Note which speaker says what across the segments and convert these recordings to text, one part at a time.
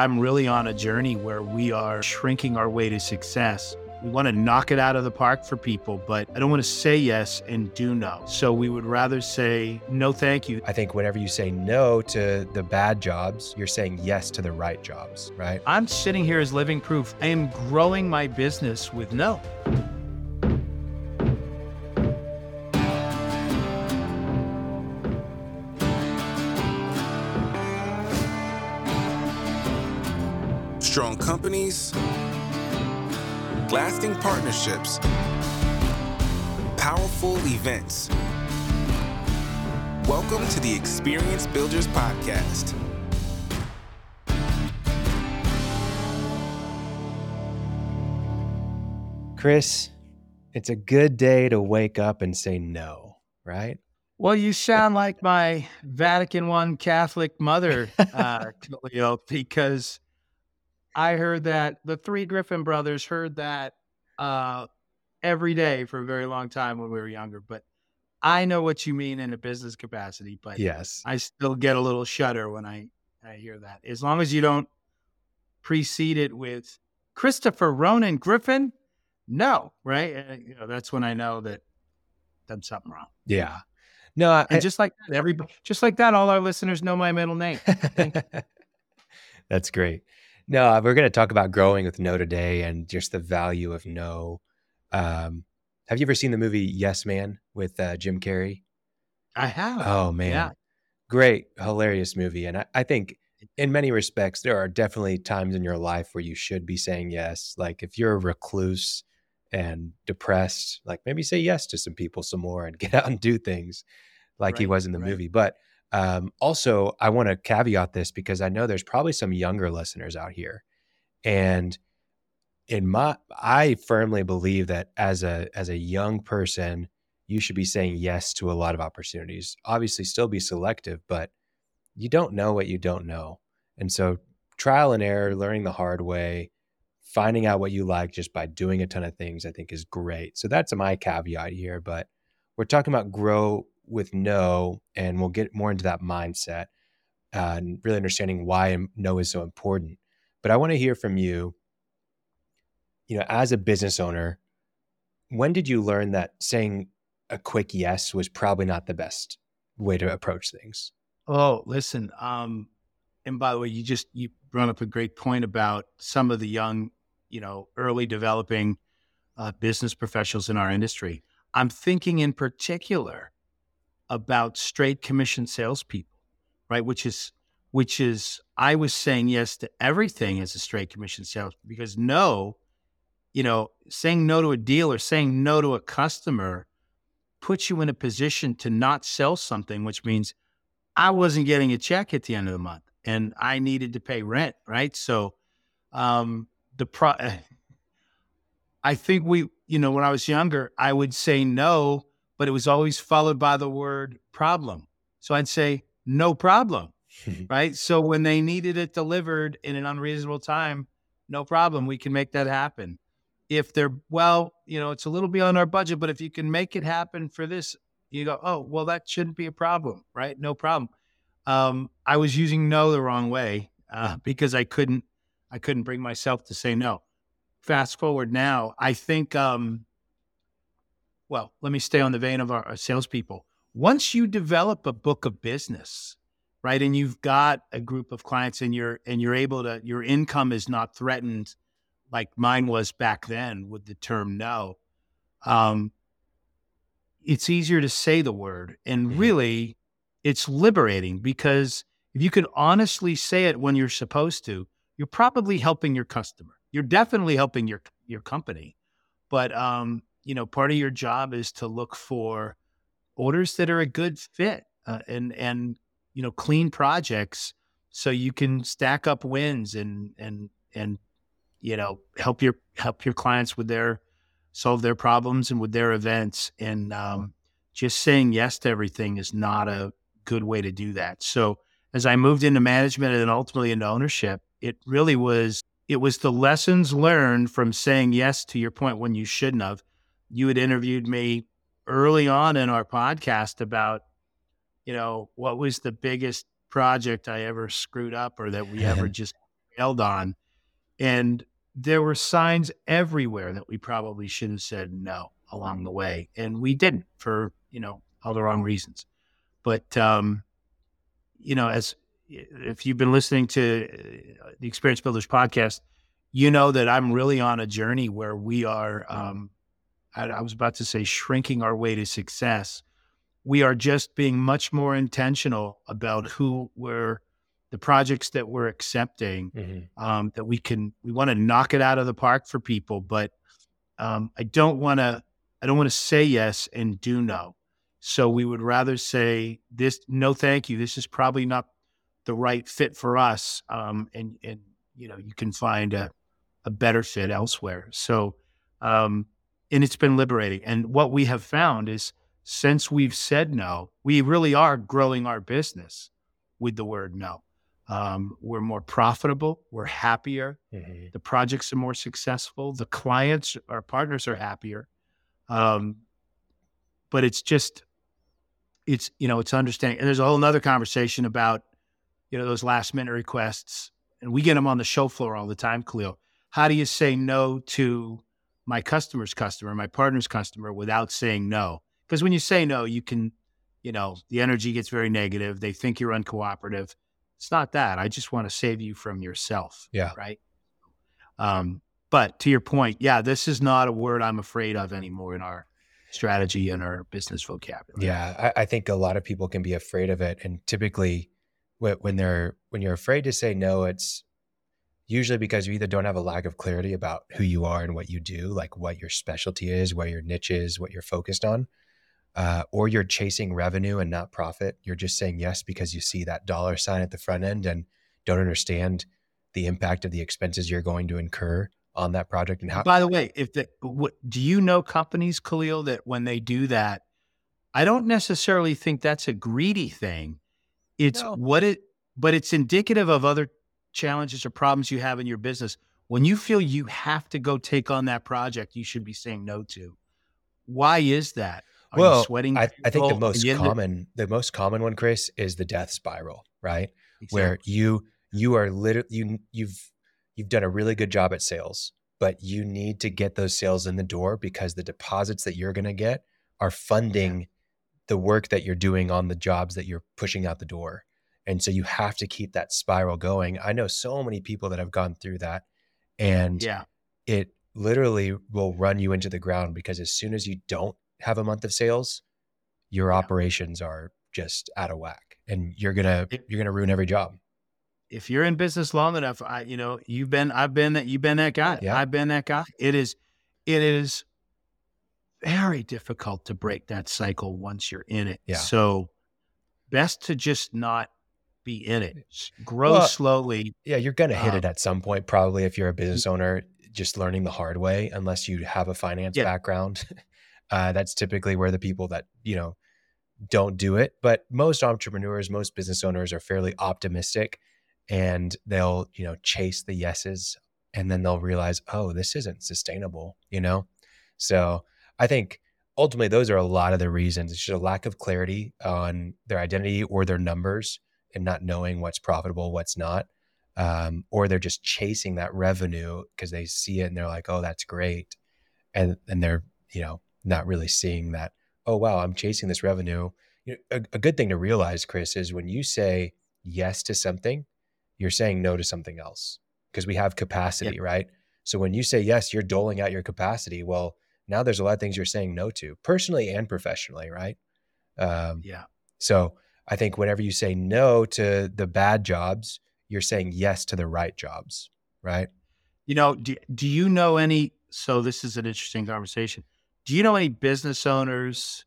Speaker 1: I'm really on a journey where we are shrinking our way to success. We want to knock it out of the park for people, but I don't want to say yes and do no. So we would rather say no, thank you.
Speaker 2: I think whenever you say no to the bad jobs, you're saying yes to the right jobs, right?
Speaker 1: I'm sitting here as living proof. I am growing my business with no.
Speaker 3: Companies, lasting partnerships, powerful events. Welcome to the Experience Builders Podcast.
Speaker 2: Chris, it's a good day to wake up and say no, right?
Speaker 1: Well, you sound like my Vatican One Catholic mother, uh, Khalil, because I heard that the three Griffin brothers heard that uh, every day for a very long time when we were younger. But I know what you mean in a business capacity. But
Speaker 2: yes,
Speaker 1: I still get a little shudder when I, I hear that. As long as you don't precede it with Christopher Ronan Griffin, no, right? Uh, you know, that's when I know that done something wrong.
Speaker 2: Yeah. No, I,
Speaker 1: and just like that, everybody, just like that, all our listeners know my middle name.
Speaker 2: That's great. No, uh, we're going to talk about growing with no today and just the value of no. Um, have you ever seen the movie Yes Man with uh, Jim Carrey?
Speaker 1: I have.
Speaker 2: Oh man, yeah. great, hilarious movie. And I, I think, in many respects, there are definitely times in your life where you should be saying yes. Like if you're a recluse and depressed, like maybe say yes to some people some more and get out and do things, like right, he was in the right. movie. But um, also, I want to caveat this because I know there's probably some younger listeners out here, and in my, I firmly believe that as a as a young person, you should be saying yes to a lot of opportunities. Obviously, still be selective, but you don't know what you don't know, and so trial and error, learning the hard way, finding out what you like just by doing a ton of things, I think is great. So that's my caveat here, but we're talking about grow with no, and we'll get more into that mindset uh, and really understanding why no is so important. But I want to hear from you. You know, as a business owner, when did you learn that saying a quick yes was probably not the best way to approach things?
Speaker 1: Oh, listen. Um, and by the way, you just you brought up a great point about some of the young, you know, early developing uh, business professionals in our industry. I'm thinking in particular about straight commission salespeople, right? Which is which is I was saying yes to everything as a straight commission sales because no, you know, saying no to a deal or saying no to a customer puts you in a position to not sell something, which means I wasn't getting a check at the end of the month and I needed to pay rent, right? So um the pro I think we, you know, when I was younger, I would say no but it was always followed by the word problem. So I'd say, no problem. right. So when they needed it delivered in an unreasonable time, no problem. We can make that happen. If they're, well, you know, it's a little beyond our budget, but if you can make it happen for this, you go, oh, well, that shouldn't be a problem. Right. No problem. Um, I was using no the wrong way uh, because I couldn't, I couldn't bring myself to say no. Fast forward now, I think um, well, let me stay on the vein of our, our salespeople. Once you develop a book of business, right, and you've got a group of clients, and you're and you're able to, your income is not threatened like mine was back then with the term no. Um, it's easier to say the word, and mm-hmm. really, it's liberating because if you can honestly say it when you're supposed to, you're probably helping your customer. You're definitely helping your your company, but um, you know, part of your job is to look for orders that are a good fit uh, and and you know clean projects so you can stack up wins and and and you know help your help your clients with their solve their problems and with their events. And um, just saying yes to everything is not a good way to do that. So as i moved into management and ultimately into ownership it really was it was the lessons learned from saying yes to your point when you shouldn't have you had interviewed me early on in our podcast about, you know, what was the biggest project I ever screwed up or that we ever just bailed on. And there were signs everywhere that we probably should have said no along the way. And we didn't for, you know, all the wrong reasons. But, um, you know, as if you've been listening to uh, the Experience Builders podcast, you know that I'm really on a journey where we are, um, I, was about to say, shrinking our way to success. We are just being much more intentional about who we're, the projects that we're accepting,
Speaker 2: Mhm.
Speaker 1: um, that we can, we want to knock it out of the park for people, but um, I don't want to, I don't want to say yes and do no. So we would rather say this, no, thank you. This is probably not the right fit for us. Um, and, and, you know, you can find a, a better fit elsewhere. So, um, and it's been liberating. And what we have found is since we've said no, we really are growing our business with the word no. Um, we're more profitable. We're happier.
Speaker 2: Mhm.
Speaker 1: The projects are more successful. The clients, our partners are happier. Um, but it's just, it's, you know, it's understanding. And there's a whole nother conversation about, you know, those last minute requests. And we get them on the show floor all the time, Khalil. How do you say no to my customer's customer, my partner's customer without saying no? Because when you say no, you can, you know, the energy gets very negative. They think you're uncooperative. It's not that. I just want to save you from yourself.
Speaker 2: Yeah.
Speaker 1: Right. Um, but to your point, yeah, this is not a word I'm afraid of anymore in our strategy and our business vocabulary.
Speaker 2: Yeah, I, I think a lot of people can be afraid of it, and typically, when they're when you're afraid to say no, it's usually because you either don't have a lack of clarity about who you are and what you do, like what your specialty is, where your niche is, what you're focused on, uh, or you're chasing revenue and not profit. You're just saying yes because you see that dollar sign at the front end and don't understand the impact of the expenses you're going to incur on that project and how.
Speaker 1: By the way, if the what, do you know companies, Khalil, that when they do that, I don't necessarily think that's a greedy thing. It's
Speaker 2: No.
Speaker 1: what it, but it's indicative of other challenges or problems you have in your business. When you feel you have to go take on that project, you should be saying no to. Why is that? Are
Speaker 2: well,
Speaker 1: you sweating?
Speaker 2: I, I think the most common, the most common one, Chris, is the death spiral, right?
Speaker 1: Exactly.
Speaker 2: where you you are literally you you've you've done a really good job at sales but you need to get those sales in the door because the deposits that you're going to get are funding the work that you're doing on the jobs that you're pushing out the door and so you have to keep that spiral going i know so many people that have gone through that and
Speaker 1: yeah,
Speaker 2: it literally will run you into the ground because as soon as you don't have a month of sales your
Speaker 1: Yeah.
Speaker 2: operations are just out of whack and you're gonna you're gonna ruin every job
Speaker 1: if you're in business long enough, I, you know, you've been, I've been that, you've been that guy.
Speaker 2: Yeah.
Speaker 1: I've been that guy. It is, it is very difficult to break that cycle once you're in it.
Speaker 2: Yeah.
Speaker 1: So best to just not be in it. Grow
Speaker 2: Well,
Speaker 1: slowly.
Speaker 2: Yeah, you're going to hit
Speaker 1: Um,
Speaker 2: it at some point, probably if you're a business owner, just learning the hard way, unless you have a finance
Speaker 1: Yeah.
Speaker 2: background. Uh, that's typically where the people that, you know, don't do it. But most entrepreneurs, most business owners are fairly optimistic and they'll, you know, chase the yeses and then they'll realize, oh, this isn't sustainable, you know? So I think ultimately those are a lot of the reasons. It's just a lack of clarity on their identity or their numbers and not knowing what's profitable, what's not. Um, or they're just chasing that revenue because they see it and they're like, oh, that's great. And and they're, you know, not really seeing that, oh wow, I'm chasing this revenue. You know, a, a good thing to realize, Chris, is when you say yes to something, you're saying no to something else. Because we have capacity, right? So when you say yes, you're doling out your capacity. Well, now there's a lot of things you're saying no to, personally and professionally, right? Um,
Speaker 1: Yeah.
Speaker 2: so I think whenever you say no to the bad jobs, you're saying yes to the right jobs, right?
Speaker 1: You know, do, do you know any? So this is an interesting conversation. Do you know any business owners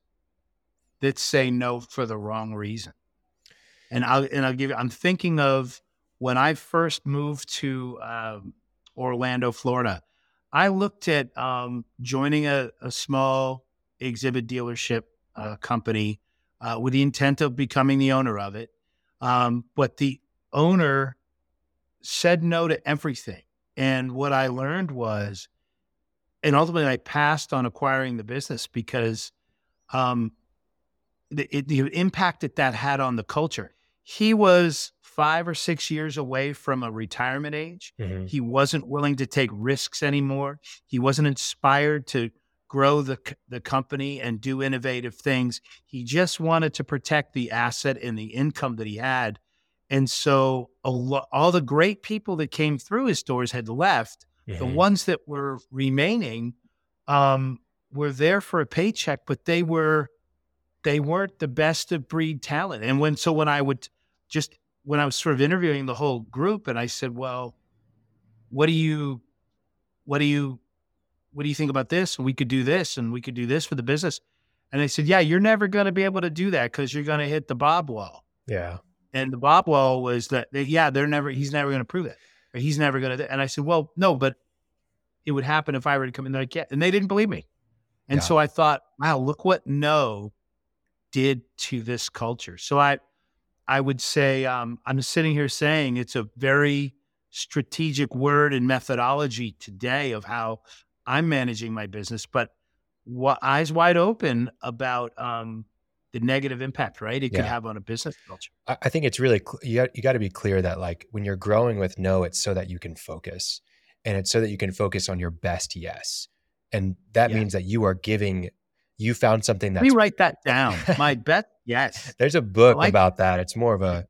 Speaker 1: that say no for the wrong reason? And I'll and I'll give you. I'm thinking of when I first moved to um, Orlando, Florida. I looked at um, joining a, a small exhibit dealership uh, company uh, with the intent of becoming the owner of it, um, but the owner said no to everything. And what I learned was, and ultimately I passed on acquiring the business because um, the, it, the impact that that had on the culture. He was five or six years away from a retirement age.
Speaker 2: Mhm.
Speaker 1: He wasn't willing to take risks anymore. He wasn't inspired to grow the the company and do innovative things. He just wanted to protect the asset and the income that he had. And so a lo- all the great people that came through his doors had left. The
Speaker 2: Mhm.
Speaker 1: ones that were remaining um, were there for a paycheck, but they were they weren't the best of breed talent. And when so when I would just when I was sort of interviewing the whole group, and I said, "Well, what do you, what do you, what do you think about this? And we could do this, and we could do this for the business." And they said, "Yeah, you're never going to be able to do that because you're going to hit the bob wall."
Speaker 2: Yeah.
Speaker 1: And the bob wall was that, they, yeah, they're never, he's never going to prove it, or he's never going to. And I said, "Well, no, but it would happen if I were to come in there." Like, yeah, and they didn't believe me. And
Speaker 2: Yeah.
Speaker 1: so I thought, wow, look what no did to this culture. So I, I would say um, I'm sitting here saying it's a very strategic word and methodology today of how I'm managing my business, but what, eyes wide open about um, the negative impact, right? It could have on a business culture.
Speaker 2: I I think it's really you got you got to be clear that like when you're growing with no, it's so that you can focus, and it's so that you can focus on your best yes, and that
Speaker 1: Yeah.
Speaker 2: means that you are giving. You found something
Speaker 1: Let me write that down. My best yes.
Speaker 2: There's a book
Speaker 1: like
Speaker 2: about that. It's more of a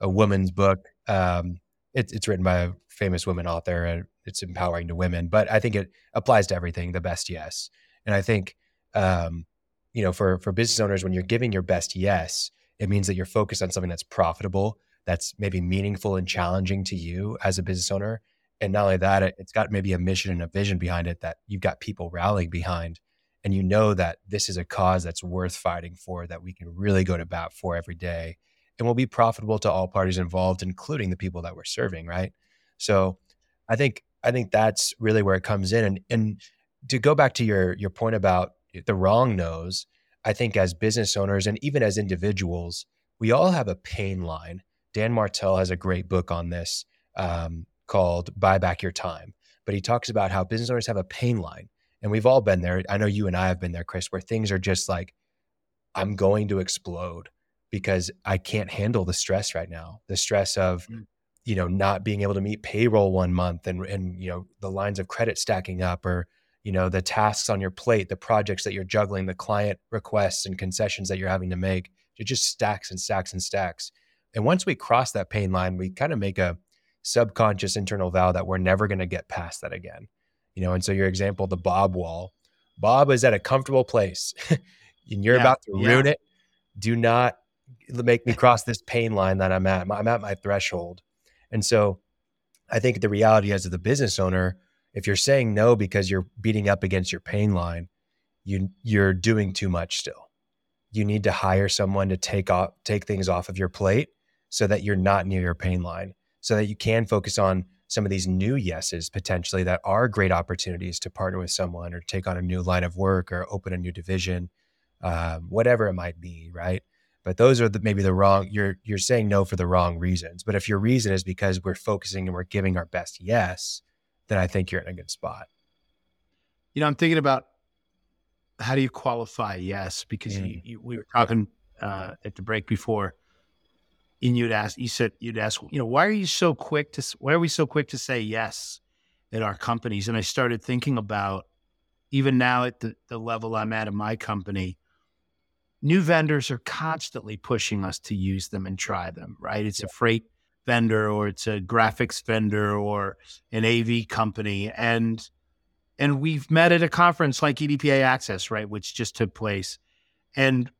Speaker 2: a woman's book. Um, it's it's written by a famous woman author, it's empowering to women. But I think it applies to everything. The best yes, and I think um, you know for for business owners, when you're giving your best yes, it means that you're focused on something that's profitable, that's maybe meaningful and challenging to you as a business owner. And not only that, it, it's got maybe a mission and a vision behind it that you've got people rallying behind and you know that this is a cause that's worth fighting for that we can really go to bat for every day and will be profitable to all parties involved including the people that we're serving right so i think i think that's really where it comes in and and to go back to your your point about the wrong nose i think as business owners and even as individuals we all have a pain line dan martell has a great book on this um, called buy back your time but he talks about how business owners have a pain line and we've all been there. I know you and I have been there, Chris, where things are just like, I'm going to explode because I can't handle the stress right now. The stress of,
Speaker 1: Mm.
Speaker 2: You know, not being able to meet payroll one month and and you know, the lines of credit stacking up or, you know, the tasks on your plate, the projects that you're juggling, the client requests and concessions that you're having to make. It just stacks and stacks and stacks. And once we cross that pain line, we kind of make a subconscious internal vow that we're never going to get past that again you know and so your example the bob wall bob is at a comfortable place and you're
Speaker 1: Yeah,
Speaker 2: about to
Speaker 1: yeah.
Speaker 2: ruin it do not make me cross this pain line that i'm at i'm at my threshold and so i think the reality as the business owner if you're saying no because you're beating up against your pain line you you're doing too much still you need to hire someone to take off take things off of your plate so that you're not near your pain line so that you can focus on some of these new yeses potentially that are great opportunities to partner with someone or take on a new line of work or open a new division, um, whatever it might be, right? But those are the, maybe the wrong. You're you're saying no for the wrong reasons. But if your reason is because we're focusing and we're giving our best yes, then I think you're in a good spot.
Speaker 1: You know, I'm thinking about how do you qualify yes? Because
Speaker 2: Mm.
Speaker 1: you, we were talking uh, at the break before, and you'd ask, you said, you'd ask, you know, why are you so quick to, why are we so quick to say yes at our companies? And I started thinking about, even now at the, the level I'm at in my company, new vendors are constantly pushing us to use them and try them, right? It's a freight vendor or it's a graphics vendor or an AV company. And and we've met at a conference like EDPA Access, right, which just took place. And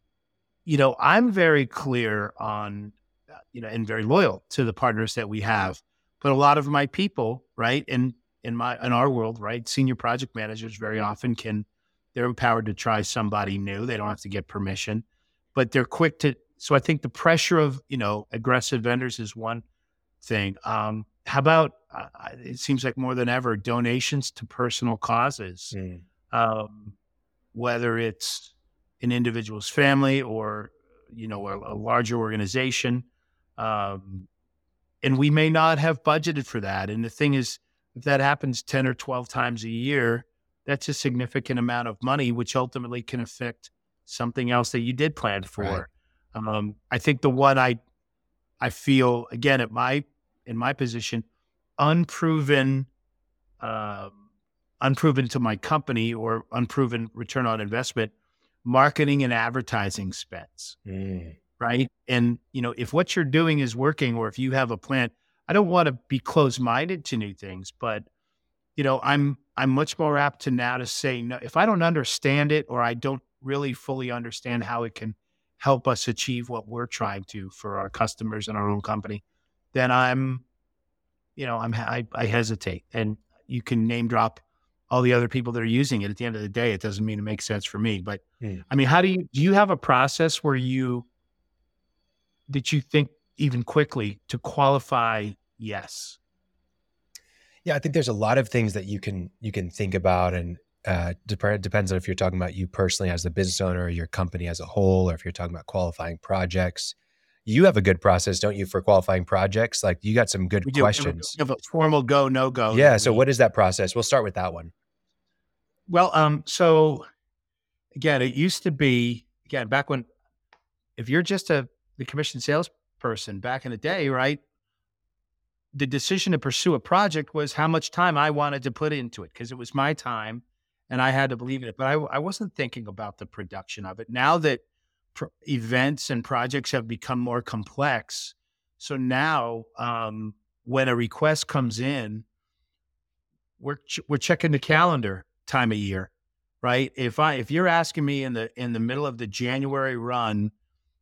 Speaker 1: you know, I'm very clear on, uh, you know, and very loyal to the partners that we have. But a lot of my people, right, in in my in our world, right, senior project managers very often can they're empowered to try somebody new. They don't have to get permission, but they're quick to. So I think the pressure of you know aggressive vendors is one thing. Um, how about uh, it seems like more than ever donations to personal causes, um, whether it's an individual's family or you know a, a larger organization, um, and we may not have budgeted for that. And the thing is, if that happens ten or twelve times a year, that's a significant amount of money, which ultimately can affect something else that you did plan for.
Speaker 2: Right.
Speaker 1: Um, I think the one I I feel again at my in my position, unproven, uh, unproven to my company or unproven return on investment, marketing and advertising spends.
Speaker 2: Mm.
Speaker 1: Right. And, you know, if what you're doing is working or if you have a plan, I don't want to be close minded to new things, but, you know, I'm, I'm much more apt to now to say, no, if I don't understand it or I don't really fully understand how it can help us achieve what we're trying to for our customers and our own company, then I'm, you know, I'm I, I hesitate. And you can name drop all the other people that are using it. At the end of the day, it doesn't mean it makes sense for me. But
Speaker 2: Hmm.
Speaker 1: I mean, how do you do you have a process where you that you think even quickly to qualify yes?
Speaker 2: Yeah, I think there's a lot of things that you can you can think about, and uh, dep- depends on if you're talking about you personally as the business owner, or your company as a whole, or if you're talking about qualifying projects. You have a good process, don't you, for qualifying projects? Like you got some good
Speaker 1: We do. We
Speaker 2: questions.
Speaker 1: We have a formal go no go.
Speaker 2: yeah. So what is that process? We'll start with that one.
Speaker 1: Well, um, so again, it used to be again back when if you're just a the commission salesperson back in the day, right? The decision to pursue a project was how much time I wanted to put into it because it was my time and I had to believe in it. But I, I wasn't thinking about the production of it. Now that pr- events and projects have become more complex, so now um, when a request comes in, we're ch- we're checking the calendar time of year, right? If I if you're asking me in the in the middle of the January run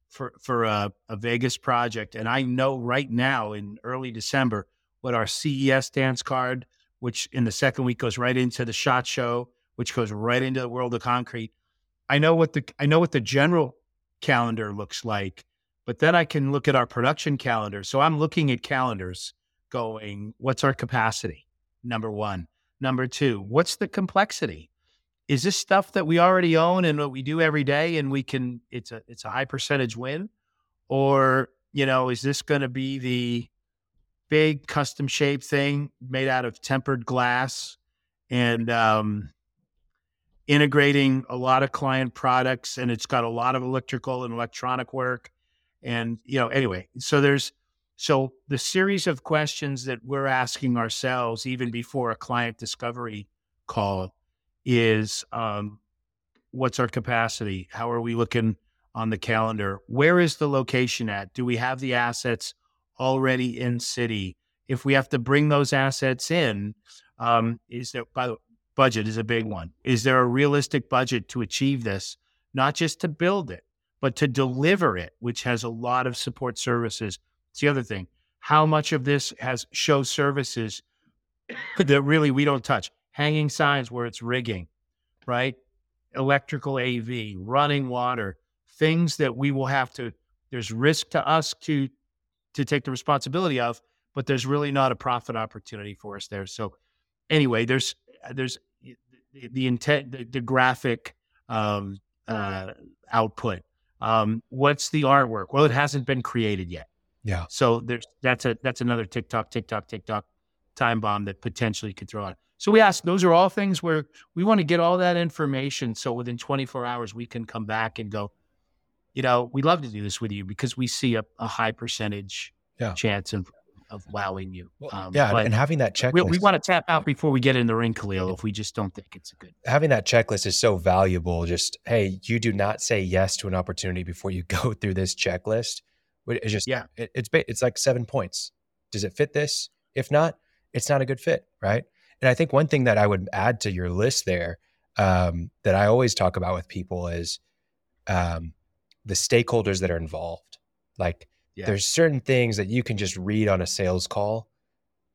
Speaker 1: for for a, a Vegas project, and I know right now in early December what our CES dance card, which in the second week goes right into the shot show, which goes right into the world of concrete. I know what the I know what the general calendar looks like, but then I can look at our production calendar. So I'm looking at calendars going, what's our capacity? Number one. Number two, what's the complexity? Is this stuff that we already own and what we do every day and we can it's a it's a high percentage win? Or, you know, is this going to be the big custom shaped thing made out of tempered glass and um integrating a lot of client products and it's got a lot of electrical and electronic work and you know anyway so there's so the series of questions that we're asking ourselves even before a client discovery call is um, what's our capacity how are we looking on the calendar where is the location at do we have the assets already in city if we have to bring those assets in um, is there by the budget is a big one. Is there a realistic budget to achieve this? Not just to build it, but to deliver it, which has a lot of support services. It's the other thing. How much of this has show services that really we don't touch? Hanging signs where it's rigging, right? Electrical AV, running water, things that we will have to, there's risk to us to to take the responsibility of, but there's really not a profit opportunity for us there. So anyway, there's there's the, the intent, the, the graphic um, uh, output. Um, what's the artwork? Well, it hasn't been created yet.
Speaker 2: Yeah.
Speaker 1: So there's that's a that's another tick-tock, tick-tock, tick-tock time bomb that potentially could throw out. So we ask, those are all things where we want to get all that information. So within 24 hours, we can come back and go, you know, we'd love to do this with you because we see a, a high percentage
Speaker 2: Yeah.
Speaker 1: chance of, of wowing you.
Speaker 2: Well,
Speaker 1: Um,
Speaker 2: yeah, and having that checklist.
Speaker 1: we, we want to tap out before we get in the ring, Khalil, if we just don't think it's a good.
Speaker 2: having that checklist is so valuable. Just hey, you do not say yes to an opportunity before you go through this checklist. It's just
Speaker 1: Yeah.
Speaker 2: it, it's it's like seven points. Does it fit this? If not, it's not a good fit, right? And I think one thing that I would add to your list there um, that I always talk about with people is um, the stakeholders that are involved. Like
Speaker 1: Yeah.
Speaker 2: there's certain things that you can just read on a sales call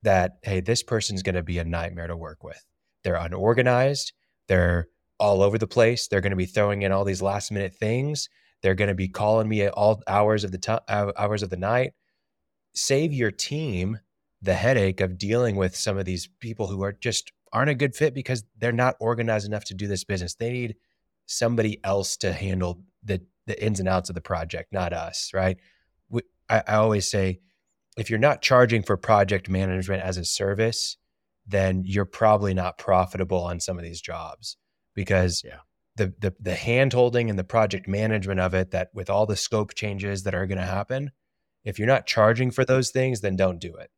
Speaker 2: that hey, this person's going to be a nightmare to work with. They're unorganized. They're all over the place. They're going to be throwing in all these last minute things. They're going to be calling me at all hours of the time, hours of the night. Save your team the headache of dealing with some of these people who are just aren't a good fit because they're not organized enough to do this business. They need somebody else to handle the the ins and outs of the project, not us, right? We, I, I always say, if you're not charging for project management as a service, then you're probably not profitable on some of these jobs because
Speaker 1: Yeah.
Speaker 2: the the the hand holding and the project management of it that with all the scope changes that are going to happen If you're not charging for those things, then don't do it.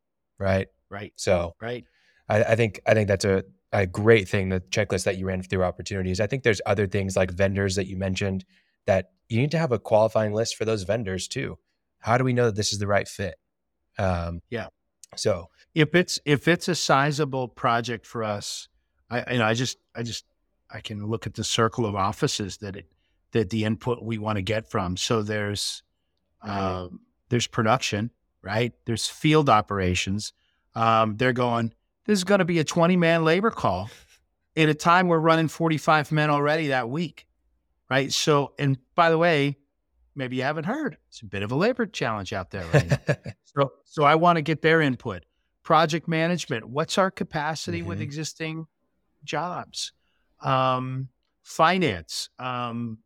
Speaker 2: Right.
Speaker 1: Right.
Speaker 2: So
Speaker 1: Right.
Speaker 2: I, I think I think that's a, a great thing, the checklist that you ran through opportunities. I think there's other things like vendors that you mentioned that you need to have a qualifying list for those vendors too. How do we know that this is the right fit? Um,
Speaker 1: Yeah.
Speaker 2: So
Speaker 1: if it's if it's a sizable project for us, I you know I just I just I can look at the circle of offices that it that the input we want to get from. So there's um, there's production, right? There's field operations. Um, they're going. This is going to be a 20 man labor call at a time we're running 45 men already that week, right? So, and by the way, maybe you haven't heard, it's a bit of a labor challenge out there right. So, so I want to get their input. Project management. What's our capacity with
Speaker 2: Mhm.
Speaker 1: existing jobs? Um, finance. Um,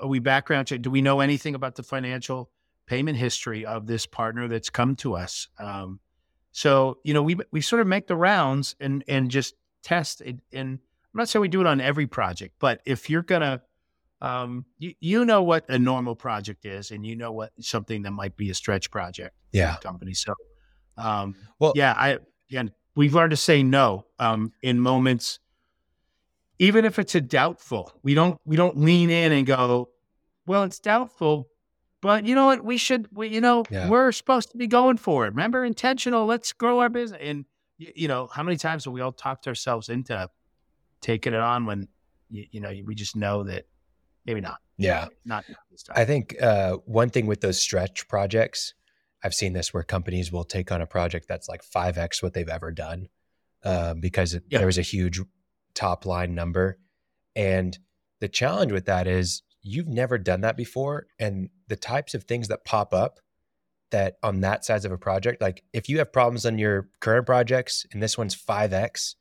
Speaker 1: are we background check? Do we know anything about the financial payment history of this partner that's come to us? Um, so you know, we we sort of make the rounds and and just test it. And I'm not saying we do it on every project, but if you're gonna um, you, you know what a normal project is, and you know what something that might be a stretch project
Speaker 2: yeah.
Speaker 1: company. So, um,
Speaker 2: Well-
Speaker 1: yeah, I again, we've learned to say no um, in moments, even if it's a doubtful. We don't we don't lean in and go, well, it's doubtful, but you know what? We should. We, you know,
Speaker 2: Yeah.
Speaker 1: we're supposed to be going for it. Remember, intentional. Let's grow our business. And y- you know, how many times have we all talked ourselves into taking it on when you, you know we just know that maybe not.
Speaker 2: Yeah.
Speaker 1: Not.
Speaker 2: I think uh, one thing with those stretch projects, I've seen this where companies will take on a project that's like 5x what they've ever done uh, because it,
Speaker 1: Yeah.
Speaker 2: there was a huge top line number. And the challenge with that is you've never done that before. And the types of things that pop up that on that size of a project, like if you have problems on your current projects and this one's 5x,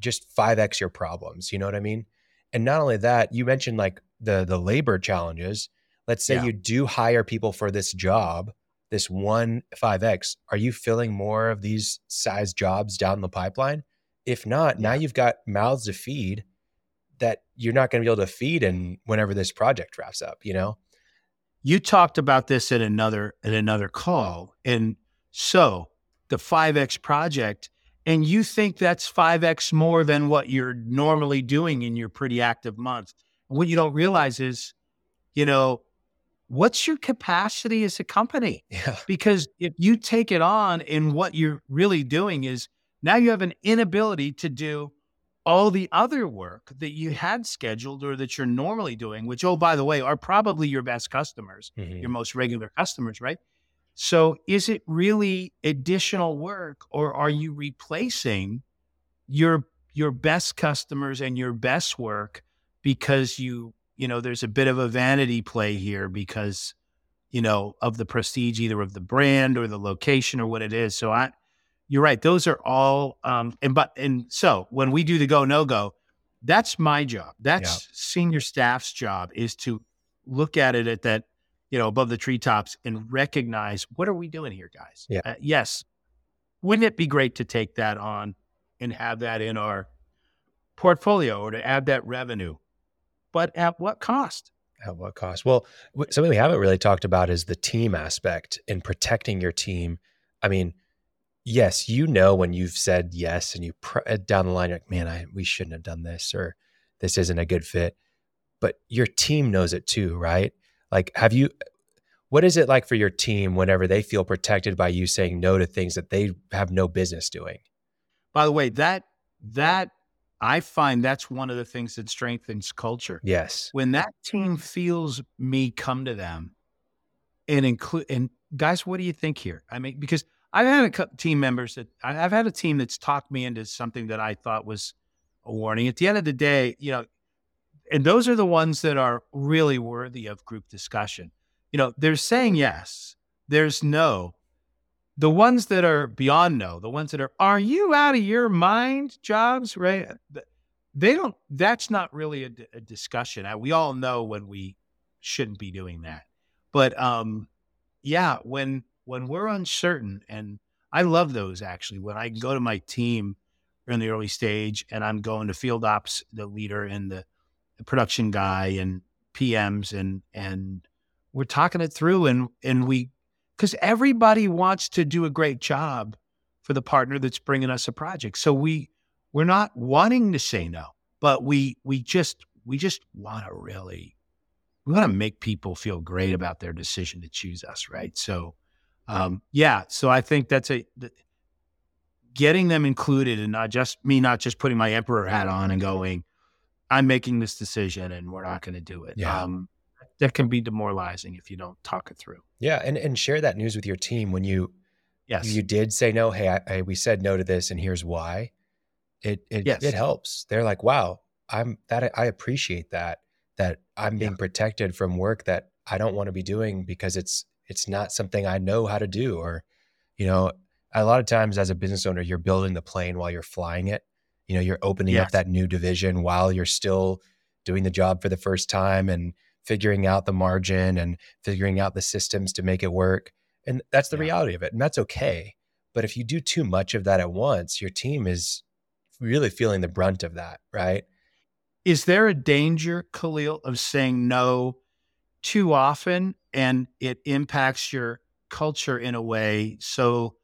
Speaker 2: just 5x your problems. You know what I mean? And not only that, you mentioned like the the labor challenges. Let's say
Speaker 1: Yeah.
Speaker 2: you do hire people for this job, this one 5x. Are you filling more of these size jobs down the pipeline? If not, now you've got mouths to feed that you're not going to be able to feed in whenever this project wraps up, you know?
Speaker 1: you talked about this in another in another call and so the 5x project and you think that's 5x more than what you're normally doing in your pretty active month what you don't realize is you know what's your capacity as a company
Speaker 2: Yeah.
Speaker 1: because if you take it on and what you're really doing is now you have an inability to do all the other work that you had scheduled or that you're normally doing which oh by the way are probably your best customers
Speaker 2: Mhm.
Speaker 1: your most regular customers right so is it really additional work or are you replacing your your best customers and your best work because you you know there's a bit of a vanity play here because you know of the prestige either of the brand or the location or what it is so i you're right those are all um and but and so when we do the go no go that's my job that's senior staff's job is to look at it at that you know above the treetops and recognize what are we doing here guys
Speaker 2: Yeah.
Speaker 1: Uh, yes wouldn't it be great to take that on and have that in our portfolio or to add that revenue but at what cost
Speaker 2: At what cost? Well, something we haven't really talked about is the team aspect and protecting your team. I mean, yes, you know when you've said yes and you pr- uh, down the line, you're like, man, I we shouldn't have done this or this isn't a good fit. But your team knows it too, right? Like, have you? What is it like for your team whenever they feel protected by you saying no to things that they have no business doing?
Speaker 1: by the way that that i find that's one of the things that strengthens culture
Speaker 2: Yes.
Speaker 1: when that team feels me come to them and include and guys what do you think here i mean because i've had a couple team members that i've had a team that's talked me into something that i thought was a warning. At the end of the day you know and those are the ones that are really worthy of group discussion. You know there's saying yes there's no. The ones that are beyond no the ones that are are you out of your mind jobs right? They don't that's not really a discussion. Uh, we all know when we shouldn't be doing that. But um yeah when when we're uncertain and i love those actually when i go to my team in the early stage and i'm going to field ops the leader and the, the production guy and pms and and we're talking it through and and we because everybody wants to do a great job for the partner that's bringing us a project. So we we're not wanting to say no, but we we just we just want to really we want to make people feel great about their decision to choose us, right? So um, yeah, so I think that's a getting them included and not just me not just putting my emperor hat on and going i'm making this decision and we're not going to do it
Speaker 2: Yeah.
Speaker 1: um, that can be demoralizing if you don't talk it through
Speaker 2: Yeah, and and share that news with your team when you
Speaker 1: yes
Speaker 2: you did say no. Hey, I, I, we said no to this, and here's why. It it
Speaker 1: Yes.
Speaker 2: it helps. They're like, wow, I'm that I appreciate that that I'm being protected from work that I don't want to be doing because it's it's not something I know how to do. Or, you know, a lot of times as a business owner, you're building the plane while you're flying it. You know, you're opening up that new division while you're still doing the job for the first time and figuring out the margin and figuring out the systems to make it work. And that's the
Speaker 1: Yeah.
Speaker 2: reality of it. And that's okay. But if you do too much of that at once, your team is really feeling the brunt of that, right?
Speaker 1: is there a danger khalil of saying no too often and it impacts your culture in a way. So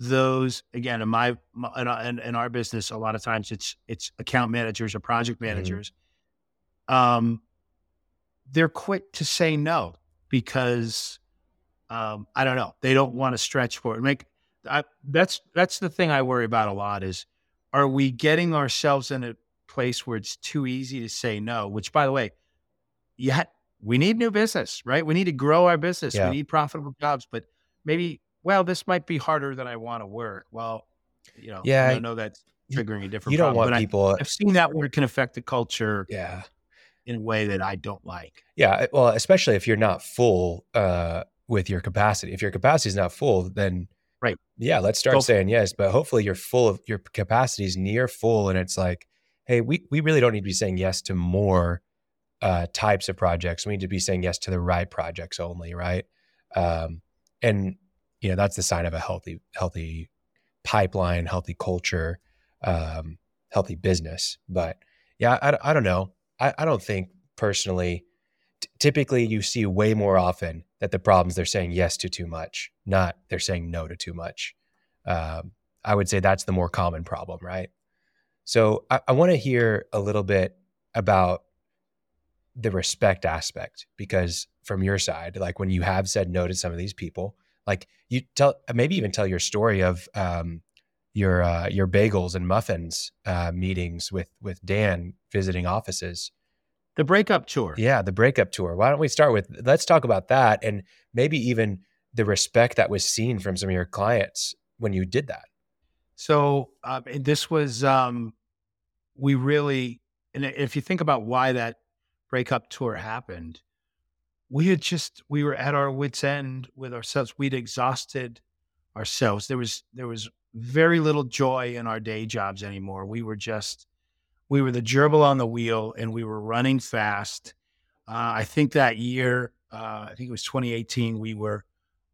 Speaker 1: those again in my my- in, our- in, our business a lot of times it's it's account managers or project managers um they're quick to say no because um i don't know they don't want to stretch for it. Make I, that's that's the thing i worry about a lot is are we getting ourselves in a place where it's too easy to say no? Which by the way yeah we need new business right we need to grow our business
Speaker 2: Yeah.
Speaker 1: we need profitable jobs but maybe well this might be harder than i want to work well you know
Speaker 2: Yeah,
Speaker 1: i don't know that's triggering a different
Speaker 2: You don't
Speaker 1: problem,
Speaker 2: want people.
Speaker 1: I, i've seen that where it can affect the culture
Speaker 2: yeah.
Speaker 1: in a way that i don't like
Speaker 2: Yeah. Well, especially if you're not full uh, with your capacity. If your capacity is not full, then
Speaker 1: Right.
Speaker 2: Yeah, let's start
Speaker 1: Go
Speaker 2: saying yes. But hopefully, you're full of your capacity is near full, and it's like, hey, we we really don't need to be saying yes to more uh, types of projects. We need to be saying yes to the right projects only, right? Um, and you know that's the sign of a healthy healthy pipeline, healthy culture, um, healthy business. But yeah, I, I don't know. I, I don't think personally t- typically you see way more often that the problems they're saying yes to too much, not they're saying no to too much. Um, I would say that's the more common problem, right? So I, I want to hear a little bit about the respect aspect because from your side, like when you have said no to some of these people, like you tell maybe even tell your story of um, your uh, your bagels and muffins uh, meetings with with Dan visiting offices.
Speaker 1: the breakup tour
Speaker 2: Yeah, the breakup tour. Why don't we start with let's talk about that and maybe even the respect that was seen from some of your clients when you did that.
Speaker 1: So um, this was um, we really, and if you think about why that breakup tour happened, we had just we were at our wits' end with ourselves. We'd exhausted ourselves. There was there was very little joy in our day jobs anymore. We were just we were the gerbil on the wheel, and we were running fast. Uh, I think that year, uh, I think it was 2018. We were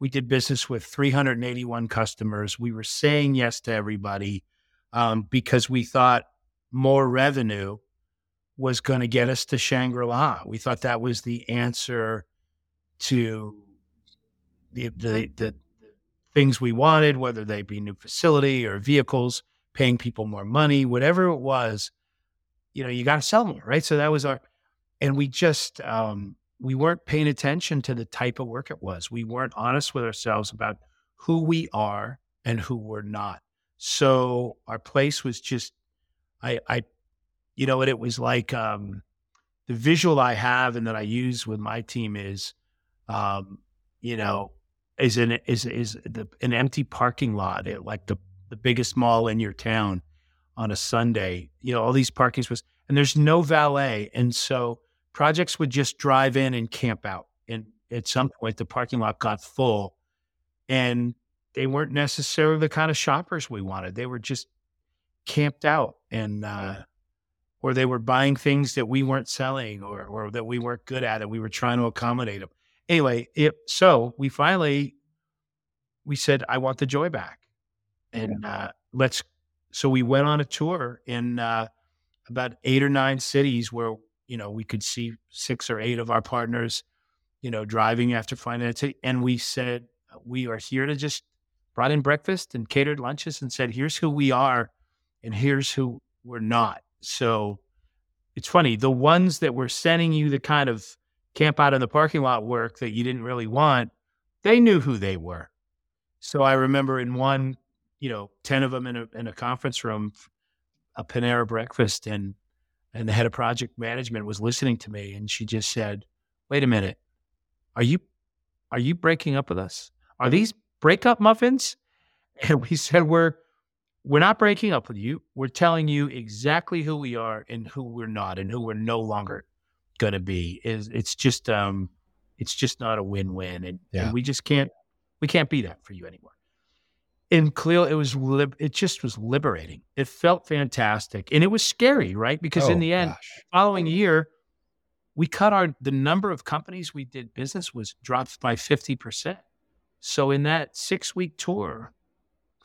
Speaker 1: we did business with 381 customers. We were saying yes to everybody um, because we thought more revenue was going to get us to Shangri La. We thought that was the answer to the, the, the things we wanted, whether they be new facility or vehicles, paying people more money, whatever it was. You know, you got to sell more, right? So that was our, and we just um, we weren't paying attention to the type of work it was. We weren't honest with ourselves about who we are and who we're not. So our place was just, I, I, you know, what it was like um, the visual I have and that I use with my team is, um, you know, is an is is the, an empty parking lot at like the the biggest mall in your town on a Sunday. You know, all these parking spots, and there's no valet, and so projects would just drive in and camp out. And at some point, the parking lot got full, and they weren't necessarily the kind of shoppers we wanted. They were just camped out, and uh, or they were buying things that we weren't selling, or or that we weren't good at, and we were trying to accommodate them. Anyway, it, so we finally we said, "I want the joy back," and uh, let's. So we went on a tour in uh, about eight or nine cities where you know we could see six or eight of our partners, you know, driving after city, and we said, we are here to just brought in breakfast and catered lunches and said, here's who we are and here's who we're not. So it's funny, the ones that were sending you the kind of camp out in the parking lot work that you didn't really want, they knew who they were. So I remember in one, you know, 10 of them in a, in a conference room, a Panera breakfast, and, and the head of project management was listening to me and she just said, wait a minute, are you, are you breaking up with us? Are these breakup muffins? And we said, we're, we're not breaking up with you. We're telling you exactly who we are and who we're not and who we're no longer going to be. Is it's just um it's just not a win-win and,
Speaker 2: Yeah.
Speaker 1: and we just can't we can't be that for you anymore. In Cleo, it was lib- it just was liberating. It felt fantastic and it was scary, right? Because in
Speaker 2: Oh,
Speaker 1: the end,
Speaker 2: gosh.
Speaker 1: following year, we cut our the number of companies we did business was dropped by 50%. So in that six week tour,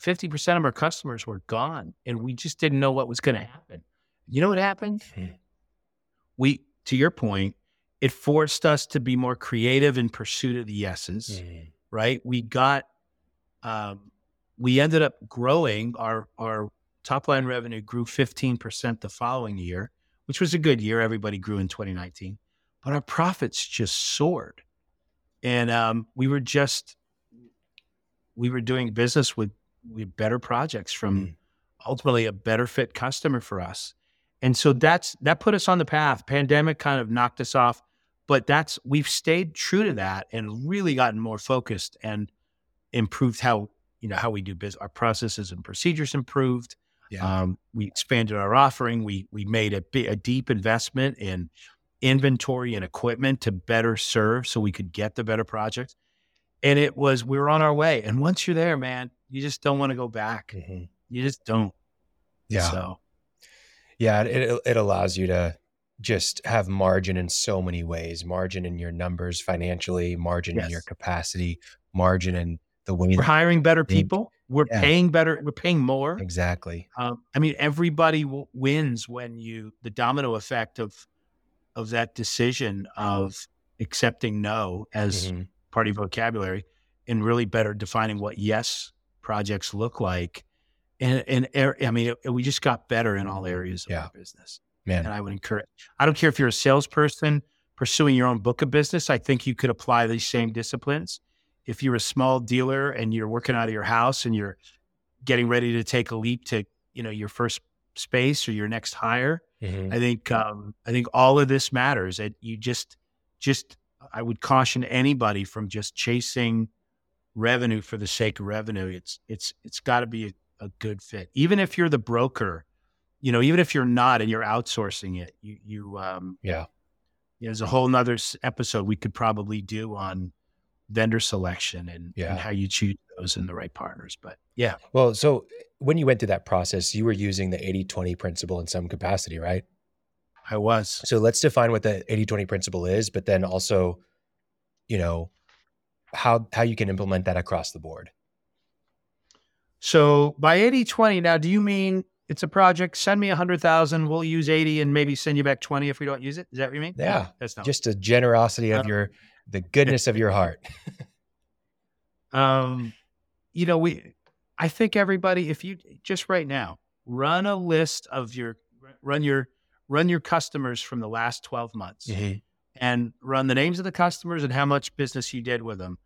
Speaker 1: 50% of our customers were gone and we just didn't know what was going to happen. You know what happened?
Speaker 2: Hmm.
Speaker 1: We, to your point, it forced us to be more creative in pursuit of the yeses,
Speaker 2: Mhm.
Speaker 1: right? We got, um, we ended up growing our, our top line revenue grew 15% the following year, which was a good year. Everybody grew in 2019, but our profits just soared. And um, we were just, we were doing business with better projects from
Speaker 2: Mhm.
Speaker 1: ultimately a better fit customer for us. And so that's, that put us on the path. Pandemic kind of knocked us off, but that's, we've stayed true to that and really gotten more focused and improved how, you know, how we do business. Our processes and procedures improved.
Speaker 2: Yeah.
Speaker 1: Um, we expanded our offering. We we made a, a deep investment in inventory and equipment to better serve, so we could get the better projects. And it was we were on our way. And once you're there, man, you just don't want to go back.
Speaker 2: Mhm.
Speaker 1: You just don't.
Speaker 2: Yeah.
Speaker 1: So
Speaker 2: Yeah, it, it allows you to just have margin in so many ways. Margin in your numbers financially, margin in your capacity, margin in the way
Speaker 1: we're hiring better people. We're
Speaker 2: Yeah.
Speaker 1: paying better. We're paying more.
Speaker 2: exactly.
Speaker 1: Um, I mean, everybody w- wins when you the domino effect of of that decision of accepting no as
Speaker 2: Mhm.
Speaker 1: part of vocabulary and really better defining what yes projects look like. And, and I mean, we just got better in all areas of
Speaker 2: Yeah.
Speaker 1: our business.
Speaker 2: Man,
Speaker 1: And I would encourage, I don't care if you're a salesperson pursuing your own book of business, I think you could apply these same disciplines. If you're a small dealer and you're working out of your house and you're getting ready to take a leap to, you know, your first space or your next hire,
Speaker 2: Mhm.
Speaker 1: I think um, I think all of this matters. That you just just I would caution anybody from just chasing revenue for the sake of revenue. It's it's it's got to be a, a good fit. Even if you're the broker, you know, even if you're not and you're outsourcing it, you you um,
Speaker 2: yeah.
Speaker 1: you know, there's a whole nother episode we could probably do on vendor selection and,
Speaker 2: Yeah.
Speaker 1: and how you choose those and the right partners. But yeah,
Speaker 2: Well, so when you went through that process, you were using the 80-20 principle in some capacity, right?
Speaker 1: I was.
Speaker 2: So let's define what the 80-20 principle is, but then also, you know, how how you can implement that across the board.
Speaker 1: So by 80 20, now do you mean it's a project? Send me a hundred thousand, we'll use 80 and maybe send you back 20 if we don't use it. Is that what you mean?
Speaker 2: Yeah.
Speaker 1: No, that's not.
Speaker 2: Just a generosity of
Speaker 1: Uh,
Speaker 2: your the goodness of your heart.
Speaker 1: um, you know, we, I think everybody, if you just right now run a list of your, run your, run your customers from the last 12 months and run the names of the customers and how much business you did with them.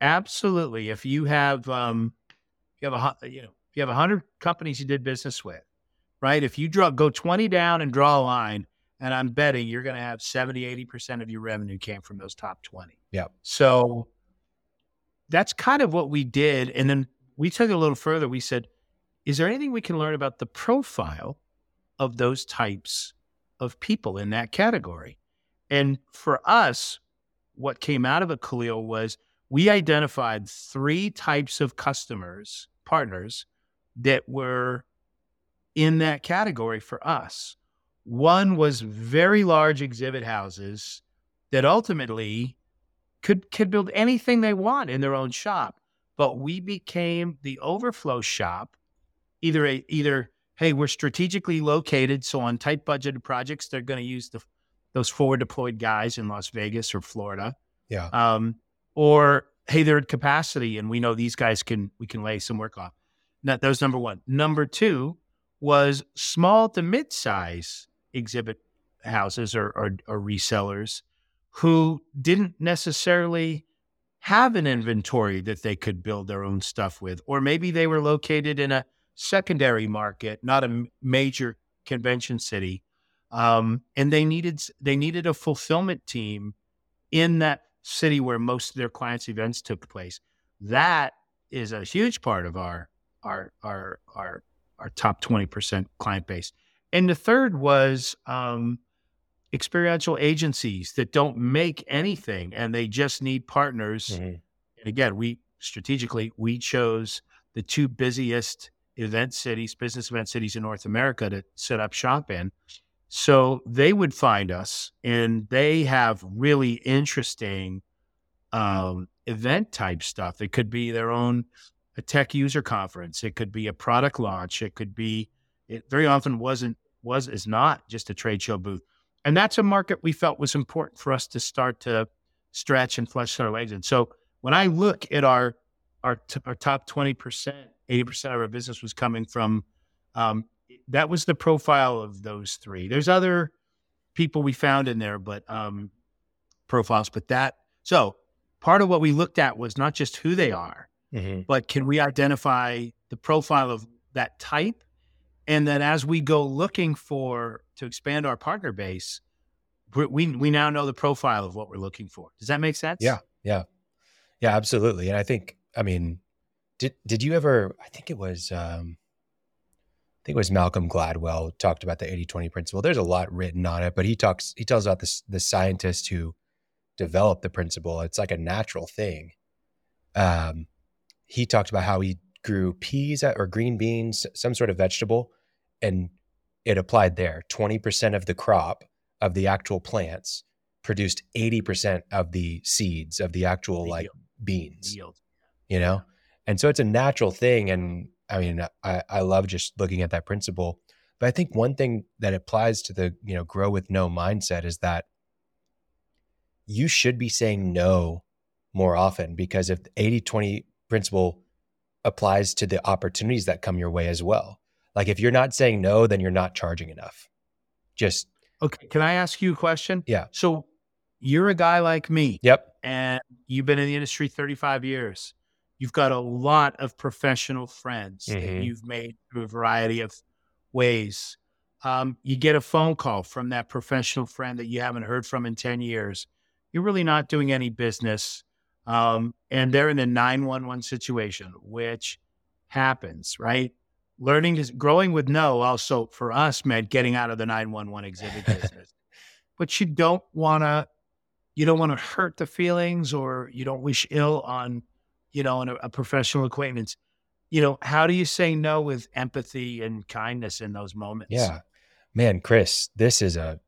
Speaker 1: Absolutely. If you have, um, if you have a, you know, if you have a hundred companies you did business with, right? If you draw, go 20 down and draw a line, and I'm betting you're going to have 70, 80% of your revenue came from those top 20.
Speaker 2: Yeah.
Speaker 1: So that's kind of what we did. And then we took it a little further. We said, is there anything we can learn about the profile of those types of people in that category? And for us, what came out of it, Khalil, was we identified three types of customers, partners that were in that category for us. One was very large exhibit houses that ultimately could could build anything they want in their own shop, but we became the overflow shop. Either a, either hey, we're strategically located, so on tight budgeted projects, they're going to use the those forward deployed guys in Las Vegas or Florida
Speaker 2: Yeah.
Speaker 1: um, or hey, they're at capacity, and we know these guys can we can lay some work off. That, that was number one. Number two was small to mid size exhibit houses or, or, or resellers who didn't necessarily have an inventory that they could build their own stuff with, or maybe they were located in a secondary market, not a major convention city, um, and they needed they needed a fulfillment team in that city where most of their clients' events took place. That is a huge part of our our our our our top twenty percent client base. And the third was um, experiential agencies that don't make anything and they just need partners. Mm-hmm. And again, we strategically we chose the two busiest event cities, business event cities in North America to set up shop in. So they would find us, and they have really interesting um, event type stuff. It could be their own a tech user conference. It could be a product launch. It could be. It very often wasn't was is not just a trade show booth, and that's a market we felt was important for us to start to stretch and flesh our legs in. So when I look at our our, t- our top twenty percent, eighty percent of our business was coming from um, that was the profile of those three. There's other people we found in there, but um, profiles. But that so part of what we looked at was not just who they are, mm-hmm. but can we identify the profile of that type, and then as we go looking for to expand our partner base, we we now know the profile of what we're looking for. Does that make sense?
Speaker 2: Yeah, yeah, yeah, absolutely. And I think, I mean, did did you ever? I think it was. Um, think it was Malcolm Gladwell talked about the 80-20 principle. There's a lot written on it, but he talks he tells about this the scientist who developed the principle. It's like a natural thing. Um, he talked about how he grew peas or green beans, some sort of vegetable, and it applied there. 20% of the crop of the actual plants produced 80% of the seeds of the actual the like yield. beans. Yield. You know? And so it's a natural thing. And I mean, I, I love just looking at that principle. But I think one thing that applies to the, you know, grow with no mindset is that you should be saying no more often because if the 80 20 principle applies to the opportunities that come your way as well. Like if you're not saying no, then you're not charging enough. Just
Speaker 1: okay. Can I ask you a question?
Speaker 2: Yeah.
Speaker 1: So you're a guy like me.
Speaker 2: Yep.
Speaker 1: And you've been in the industry 35 years. You've got a lot of professional friends mm-hmm. that you've made through a variety of ways. Um, you get a phone call from that professional friend that you haven't heard from in 10 years. You're really not doing any business. Um, and they're in a 911 situation, which happens, right? Learning is growing with no also for us meant getting out of the 911 exhibit business. but you don't want to you don't want to hurt the feelings or you don't wish ill on you know, and a, a professional acquaintance, you know, how do you say no with empathy and kindness in those moments?
Speaker 2: Yeah, man, Chris, this is a.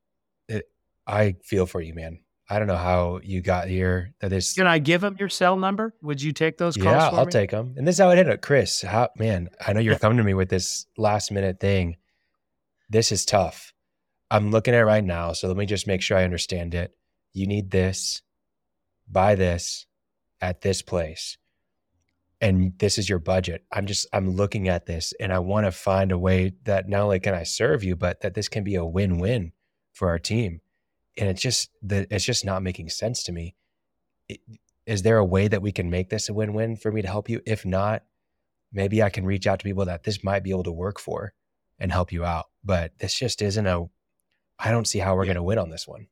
Speaker 2: It, I feel for you, man. I don't know how you got here. That is.
Speaker 1: Can I give him your cell number? Would you take those calls?
Speaker 2: Yeah, I'll
Speaker 1: me?
Speaker 2: take them. And this is how it ended up, Chris. How man? I know you're coming to me with this last minute thing. This is tough. I'm looking at it right now, so let me just make sure I understand it. You need this, buy this, at this place and this is your budget. I'm just I'm looking at this and I want to find a way that not only can I serve you, but that this can be a win-win for our team. And it's just that it's just not making sense to me. Is there a way that we can make this a win-win for me to help you? If not, maybe I can reach out to people that this might be able to work for and help you out. But this just isn't a I don't see how we're yeah. going to win on this one.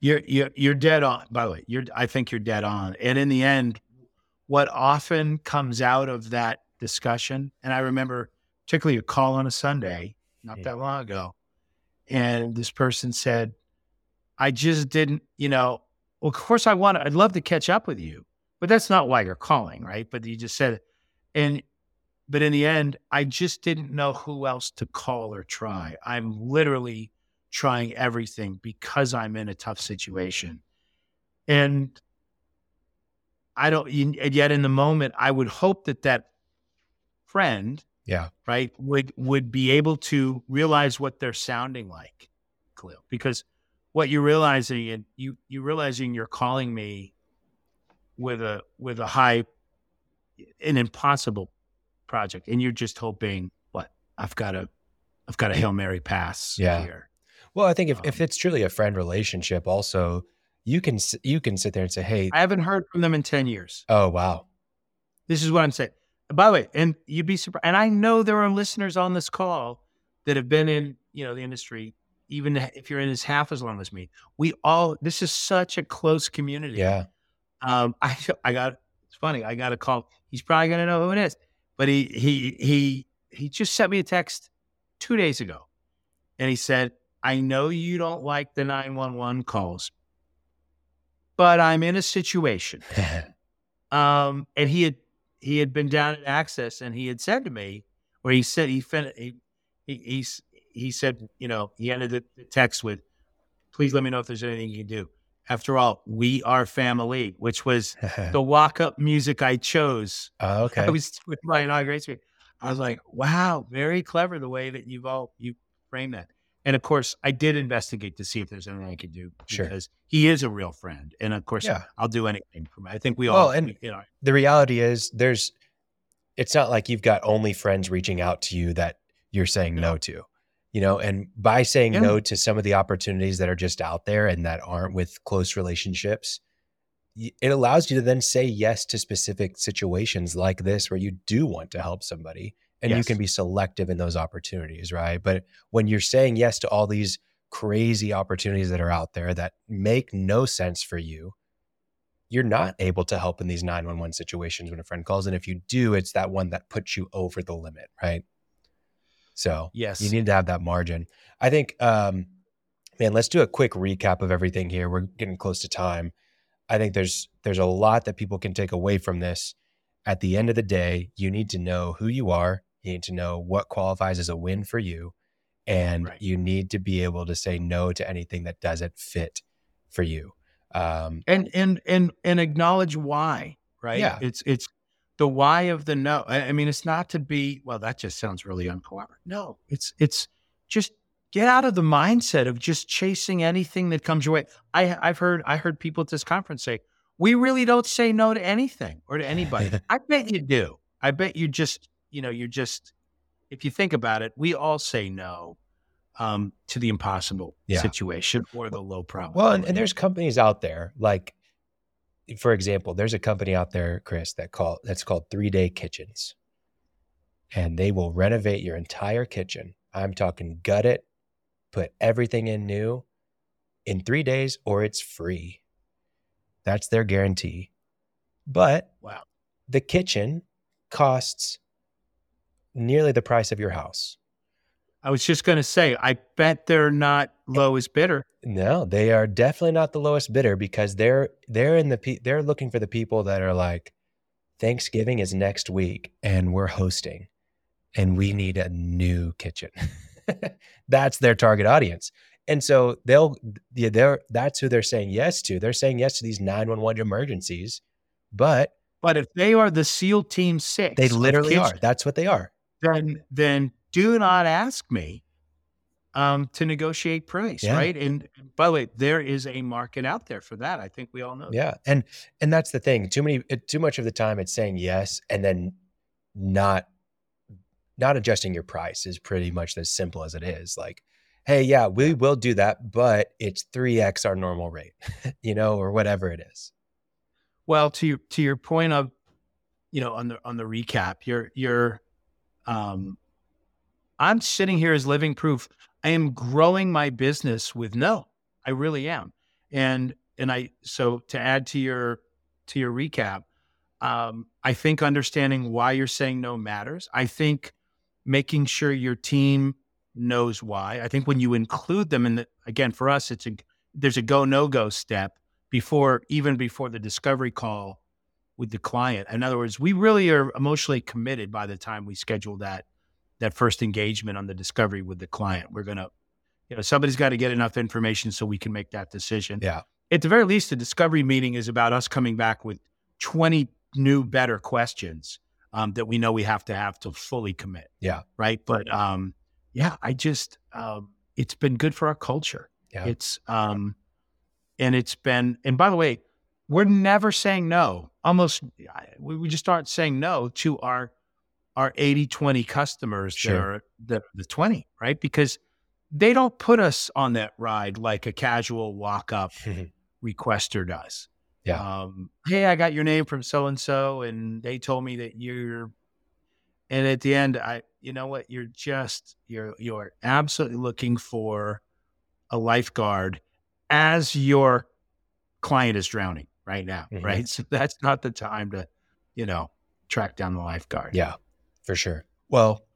Speaker 1: You're, you're you're dead on. By the way, you're I think you're dead on. And in the end, what often comes out of that discussion, and I remember particularly a call on a Sunday not that long ago, and this person said, I just didn't, you know, well, of course I want to, I'd love to catch up with you, but that's not why you're calling, right? But you just said. And, but in the end, I just didn't know who else to call or try. I'm literally trying everything because I'm in a tough situation. And I don't, and yet in the moment, I would hope that that friend,
Speaker 2: yeah,
Speaker 1: right, would would be able to realize what they're sounding like, Khalil, because what you're realizing and you you realizing you're calling me with a with a high, an impossible project, and you're just hoping what I've got a, I've got a hail mary pass
Speaker 2: Yeah.
Speaker 1: here.
Speaker 2: Well, I think if, if
Speaker 1: Um,
Speaker 2: it's truly a friend relationship, also you can you can sit there and say, "Hey,
Speaker 1: I haven't heard from them in ten years.
Speaker 2: oh wow,
Speaker 1: This is what I'm saying. By the way, and you'd be surprised. And I know there are listeners on this call that have been in, you know, the industry, even if you're in as half as long as me. We all. This is such a close community.
Speaker 2: yeah,
Speaker 1: Um, I I got. It's funny. I got a call. He's probably gonna know who it is, but he he he he just sent me a text two days ago, and he said, "I know you don't like the nine one one calls, but I'm in a situation." Um, and he had he had been down at Access, and he had said to me, or he said he fin- he he he, he said, you know, he ended the the text with, "Please let me know if there's anything you can do." After all, we are family, which was the walk up music I chose.
Speaker 2: oh, okay,
Speaker 1: I was with my inauguration. I was like, wow, very clever the way that you've all you framed that. And of course, I did investigate to see if there's anything I could do
Speaker 2: Sure.
Speaker 1: because he is a real friend, and of course,
Speaker 2: Yeah.
Speaker 1: I'll do anything for him. I think we
Speaker 2: Well,
Speaker 1: all,
Speaker 2: and-
Speaker 1: you know,
Speaker 2: the reality is there's it's not like you've got only friends reaching out to you that you're saying no to you know and by saying
Speaker 1: Yeah.
Speaker 2: no to some of the opportunities that are just out there and that aren't with close relationships it allows you to then say yes to specific situations like this where you do want to help somebody and you can be selective in those opportunities right but when you're saying yes to all these crazy opportunities that are out there that make no sense for you you're not able to help in these 911 situations when a friend calls. And if you do, it's that one that puts you over the limit, right? So
Speaker 1: yes,
Speaker 2: you need to have that margin. I think, um, man, let's do a quick recap of everything here. We're getting close to time. I think there's there's a lot that people can take away from this. At the end of the day, you need to know who you are. You need to know what qualifies as a win for you, and
Speaker 1: Right.
Speaker 2: you need to be able to say no to anything that doesn't fit for you. Um,
Speaker 1: and and and and acknowledge why, right?
Speaker 2: Yeah.
Speaker 1: it's it's the why of the no. I, I mean, it's not to be well. That just sounds really uncooperative. No, it's it's just get out of the mindset of just chasing anything that comes your way. I I've heard I heard people at this conference say we really don't say no to anything or to anybody. I bet you do. I bet you just you know you're just if you think about it, we all say no um, to the impossible
Speaker 2: Yeah.
Speaker 1: situation or the low problem.
Speaker 2: Well, and, and there's companies out there like, for example, there's a company out there, Chris, that call that's called Three Day Kitchens, and they will renovate your entire kitchen. I'm talking gut it, put everything in new in three days, or it's free. That's their guarantee. But
Speaker 1: wow.
Speaker 2: the kitchen costs nearly the price of your house.
Speaker 1: I was just going to say, I bet they're not eh, lowest bidder.
Speaker 2: No, they are definitely not the lowest bidder because they're they're in the pe- they're looking for the people that are like Thanksgiving is next week and we're hosting and we need a new kitchen. that's their target audience. And so they'll yeah, they're that's who they're saying yes to. They're saying yes to these 911 emergencies, but
Speaker 1: But if they are the SEAL Team Six,
Speaker 2: they literally are. That's what they are.
Speaker 1: Then, then do not ask me um, to negotiate price,
Speaker 2: Yeah.
Speaker 1: right? And by the way, there is a market out there for that. I think we all know. that.
Speaker 2: Yeah, and and that's the thing. Too many, too much of the time, it's saying yes and then not not adjusting your price is pretty much as simple as it is. Like, hey, yeah, we will do that, but it's three x our normal rate, you know, or whatever it is.
Speaker 1: Well, to your to your point of, you know, on the on the recap, you're you're, um, I'm sitting here as living proof. I am growing my business with no, I really am, and and I so to add to your to your recap, um, I think understanding why you're saying no matters. I think making sure your team knows why. I think when you include them in the again for us, it's a there's a go no go step before even before the discovery call with the client. In other words, we really are emotionally committed by the time we schedule that that first engagement on the discovery with the client. We're gonna, you know, somebody's got to get enough information so we can make that decision.
Speaker 2: Yeah.
Speaker 1: At the very least, the discovery meeting is about us coming back with 20 new, better questions um, that we know we have to have to fully commit.
Speaker 2: Yeah.
Speaker 1: Right. But um, yeah, I just um, it's been good for our culture.
Speaker 2: Yeah.
Speaker 1: It's um, and it's been and by the way, we're never saying no. Almost, we, just aren't saying no to our our 80 20 customers
Speaker 2: Sure.
Speaker 1: that are the, the 20, right? Because they don't put us on that ride like a casual walk up requester does.
Speaker 2: Yeah.
Speaker 1: Um, hey, I got your name from so and so, and they told me that you're. And at the end, I, you know what? You're just you're you're absolutely looking for a lifeguard as your client is drowning right now,
Speaker 2: Mhm.
Speaker 1: right? So that's not the time to, you know, track down the lifeguard.
Speaker 2: Yeah, for sure. Well,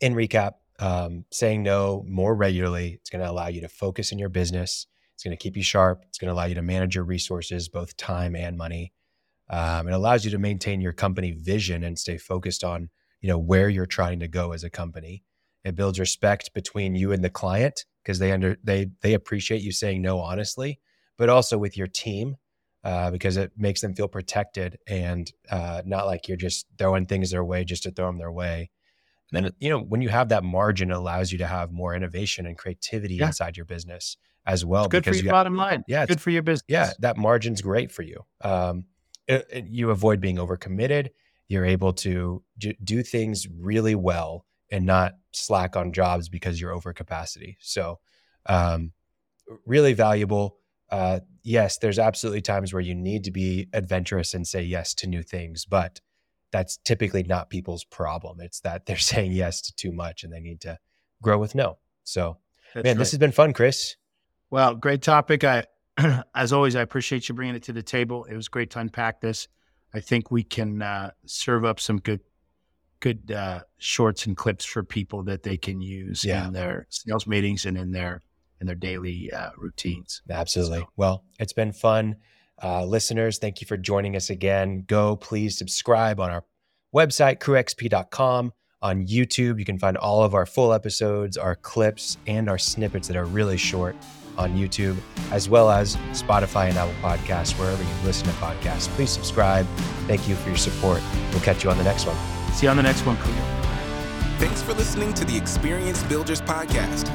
Speaker 2: in recap, um, saying no more regularly, it's going to allow you to focus in your business. It's going to keep you sharp. It's going to allow you to manage your resources, both time and money. Um, it allows you to maintain your company vision and stay focused on, you know, where you're trying to go as a company. It builds respect between you and the client because they under they they appreciate you saying no honestly, but also with your team uh, because it makes them feel protected and uh, not like you're just throwing things their way just to throw them their way. And then, you know, when you have that margin, it allows you to have more innovation and creativity
Speaker 1: Yeah.
Speaker 2: inside your business as well.
Speaker 1: It's good for your
Speaker 2: you got-
Speaker 1: bottom line.
Speaker 2: Yeah,
Speaker 1: good for your business.
Speaker 2: yeah, that margin's great for you. Um, it- it- you avoid being overcommitted. You're able to j- do things really well and not slack on jobs because you're over capacity. So, um, really valuable. Uh, yes, there's absolutely times where you need to be adventurous and say yes to new things, but that's typically not people's problem. It's that they're saying yes to too much and they need to grow with no. So,
Speaker 1: That's
Speaker 2: man,
Speaker 1: right.
Speaker 2: this has been fun, Chris.
Speaker 1: Well, great topic. I, as always, I appreciate you bringing it to the table. It was great to unpack this. I think we can uh, serve up some good, good uh, shorts and clips for people that they can use
Speaker 2: Yeah.
Speaker 1: in their sales meetings and in their in their daily uh, routines.
Speaker 2: Absolutely.
Speaker 1: So-
Speaker 2: Well, it's been fun. Uh, listeners, thank you for joining us again. Go please subscribe on our website, crewxp.com. On YouTube, you can find all of our full episodes, our clips, and our snippets that are really short on YouTube, as well as Spotify and Apple Podcasts, wherever you listen to podcasts. Please subscribe. Thank you for your support. We'll catch you on the next one.
Speaker 1: See you on the next one, crew.
Speaker 3: Thanks for listening to the Experience Builders Podcast.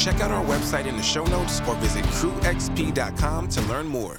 Speaker 3: Check out our website in the show notes or visit crewxp.com to learn more.